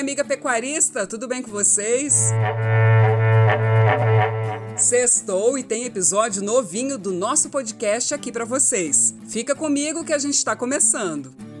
amiga pecuarista, tudo bem com vocês? Sextou e tem episódio novinho do nosso podcast aqui para vocês. Fica comigo que a gente está começando.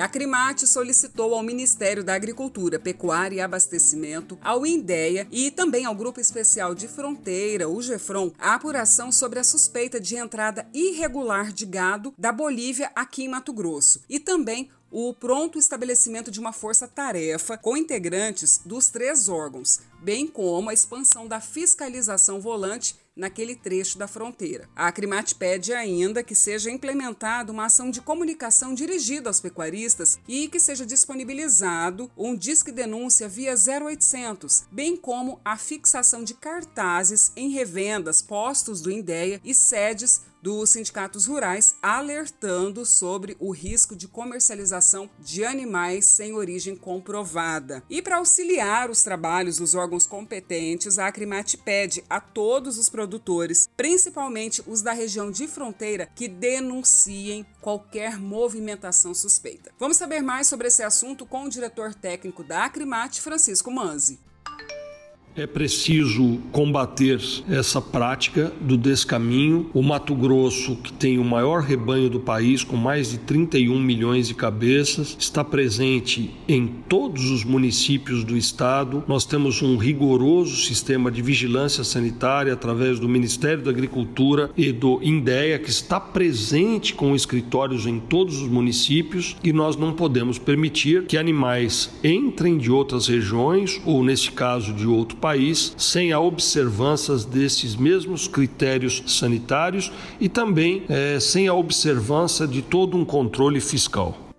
A Crimate solicitou ao Ministério da Agricultura, Pecuária e Abastecimento, ao INDEA e também ao Grupo Especial de Fronteira, o GEFRON, a apuração sobre a suspeita de entrada irregular de gado da Bolívia aqui em Mato Grosso. E também o pronto estabelecimento de uma força-tarefa com integrantes dos três órgãos, bem como a expansão da fiscalização volante naquele trecho da fronteira. A Acrimate pede ainda que seja implementada uma ação de comunicação dirigida aos pecuaristas e que seja disponibilizado um disque denúncia via 0800, bem como a fixação de cartazes em revendas, postos do INDEA e sedes dos sindicatos rurais alertando sobre o risco de comercialização de animais sem origem comprovada. E para auxiliar os trabalhos dos órgãos competentes, a Acrimate pede a todos os produtores, principalmente os da região de fronteira, que denunciem qualquer movimentação suspeita. Vamos saber mais sobre esse assunto com o diretor técnico da Acrimate, Francisco Manzi. É preciso combater essa prática do descaminho. O Mato Grosso, que tem o maior rebanho do país, com mais de 31 milhões de cabeças, está presente em todos os municípios do estado. Nós temos um rigoroso sistema de vigilância sanitária através do Ministério da Agricultura e do INDEA, que está presente com escritórios em todos os municípios e nós não podemos permitir que animais entrem de outras regiões ou, nesse caso, de outro país sem a observância desses mesmos critérios sanitários e também é, sem a observância de todo um controle fiscal.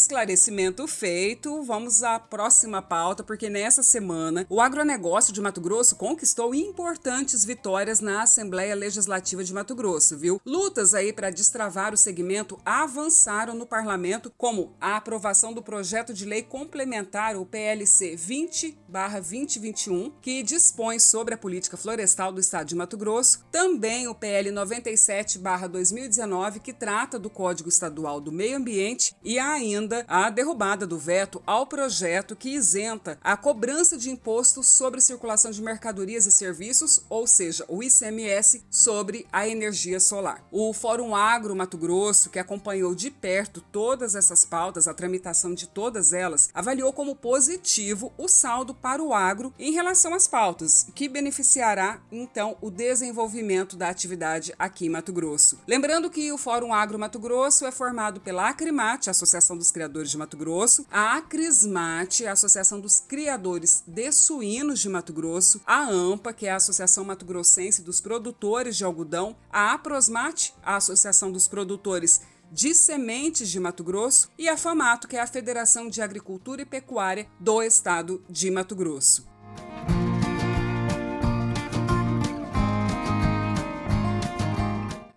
Esclarecimento feito, vamos à próxima pauta, porque nessa semana o agronegócio de Mato Grosso conquistou importantes vitórias na Assembleia Legislativa de Mato Grosso, viu? Lutas aí para destravar o segmento avançaram no parlamento, como a aprovação do projeto de lei complementar, o PLC 20/2021, que dispõe sobre a política florestal do estado de Mato Grosso, também o PL 97/2019, que trata do Código Estadual do Meio Ambiente e ainda a derrubada do veto ao projeto que isenta a cobrança de imposto sobre circulação de mercadorias e serviços, ou seja, o ICMS, sobre a energia solar. O Fórum Agro Mato Grosso, que acompanhou de perto todas essas pautas, a tramitação de todas elas, avaliou como positivo o saldo para o agro em relação às pautas, que beneficiará então o desenvolvimento da atividade aqui em Mato Grosso. Lembrando que o Fórum Agro Mato Grosso é formado pela Acrimate, Associação dos Criadores de Mato Grosso, a Acrismate, a Associação dos Criadores de Suínos de Mato Grosso, a AMPA, que é a Associação Mato Grossense dos Produtores de Algodão, a Aprosmate, a Associação dos Produtores de Sementes de Mato Grosso, e a FAMATO, que é a Federação de Agricultura e Pecuária do Estado de Mato Grosso.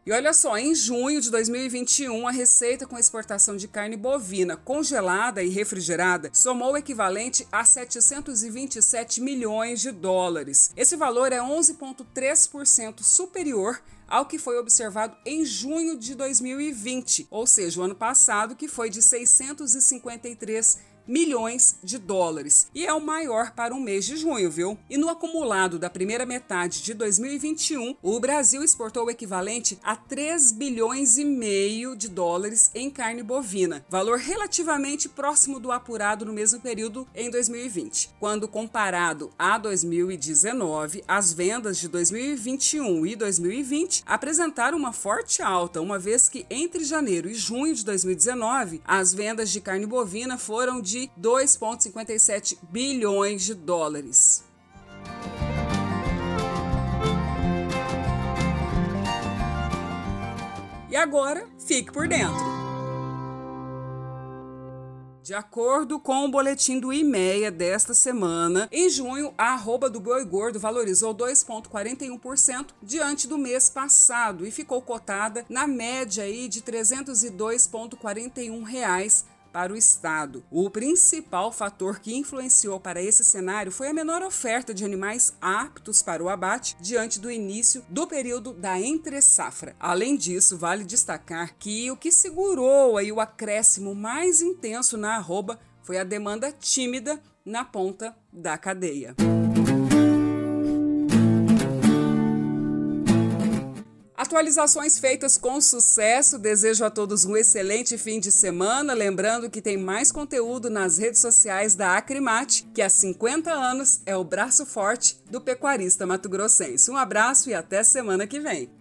E olha só, em junho de 2021, a receita com exportação de carne bovina congelada e refrigerada somou o equivalente a 727 milhões de dólares. Esse valor é 11,3% superior ao que foi observado em junho de 2020, ou seja, o ano passado, que foi de 653 milhões de dólares e é o maior para o mês de junho, viu? E no acumulado da primeira metade de 2021, o Brasil exportou o equivalente a 3 bilhões e meio de dólares em carne bovina, valor relativamente próximo do apurado no mesmo período em 2020. Quando comparado a 2019, as vendas de 2021 e 2020 apresentaram uma forte alta, uma vez que entre janeiro e junho de 2019, as vendas de carne bovina foram de de 2,57 bilhões de dólares. E agora, fique por dentro. De acordo com o boletim do IMEA desta semana, em junho, a arroba do boi gordo valorizou 2,41% diante do mês passado e ficou cotada na média aí de R$ 302,41 para o estado. O principal fator que influenciou para esse cenário foi a menor oferta de animais aptos para o abate diante do início do período da entre-safra. Além disso, vale destacar que o que segurou aí o acréscimo mais intenso na arroba foi a demanda tímida na ponta da cadeia. Atualizações feitas com sucesso. Desejo a todos um excelente fim de semana. Lembrando que tem mais conteúdo nas redes sociais da Acrimate, que há 50 anos é o braço forte do pecuarista mato-grossense. Um abraço e até semana que vem.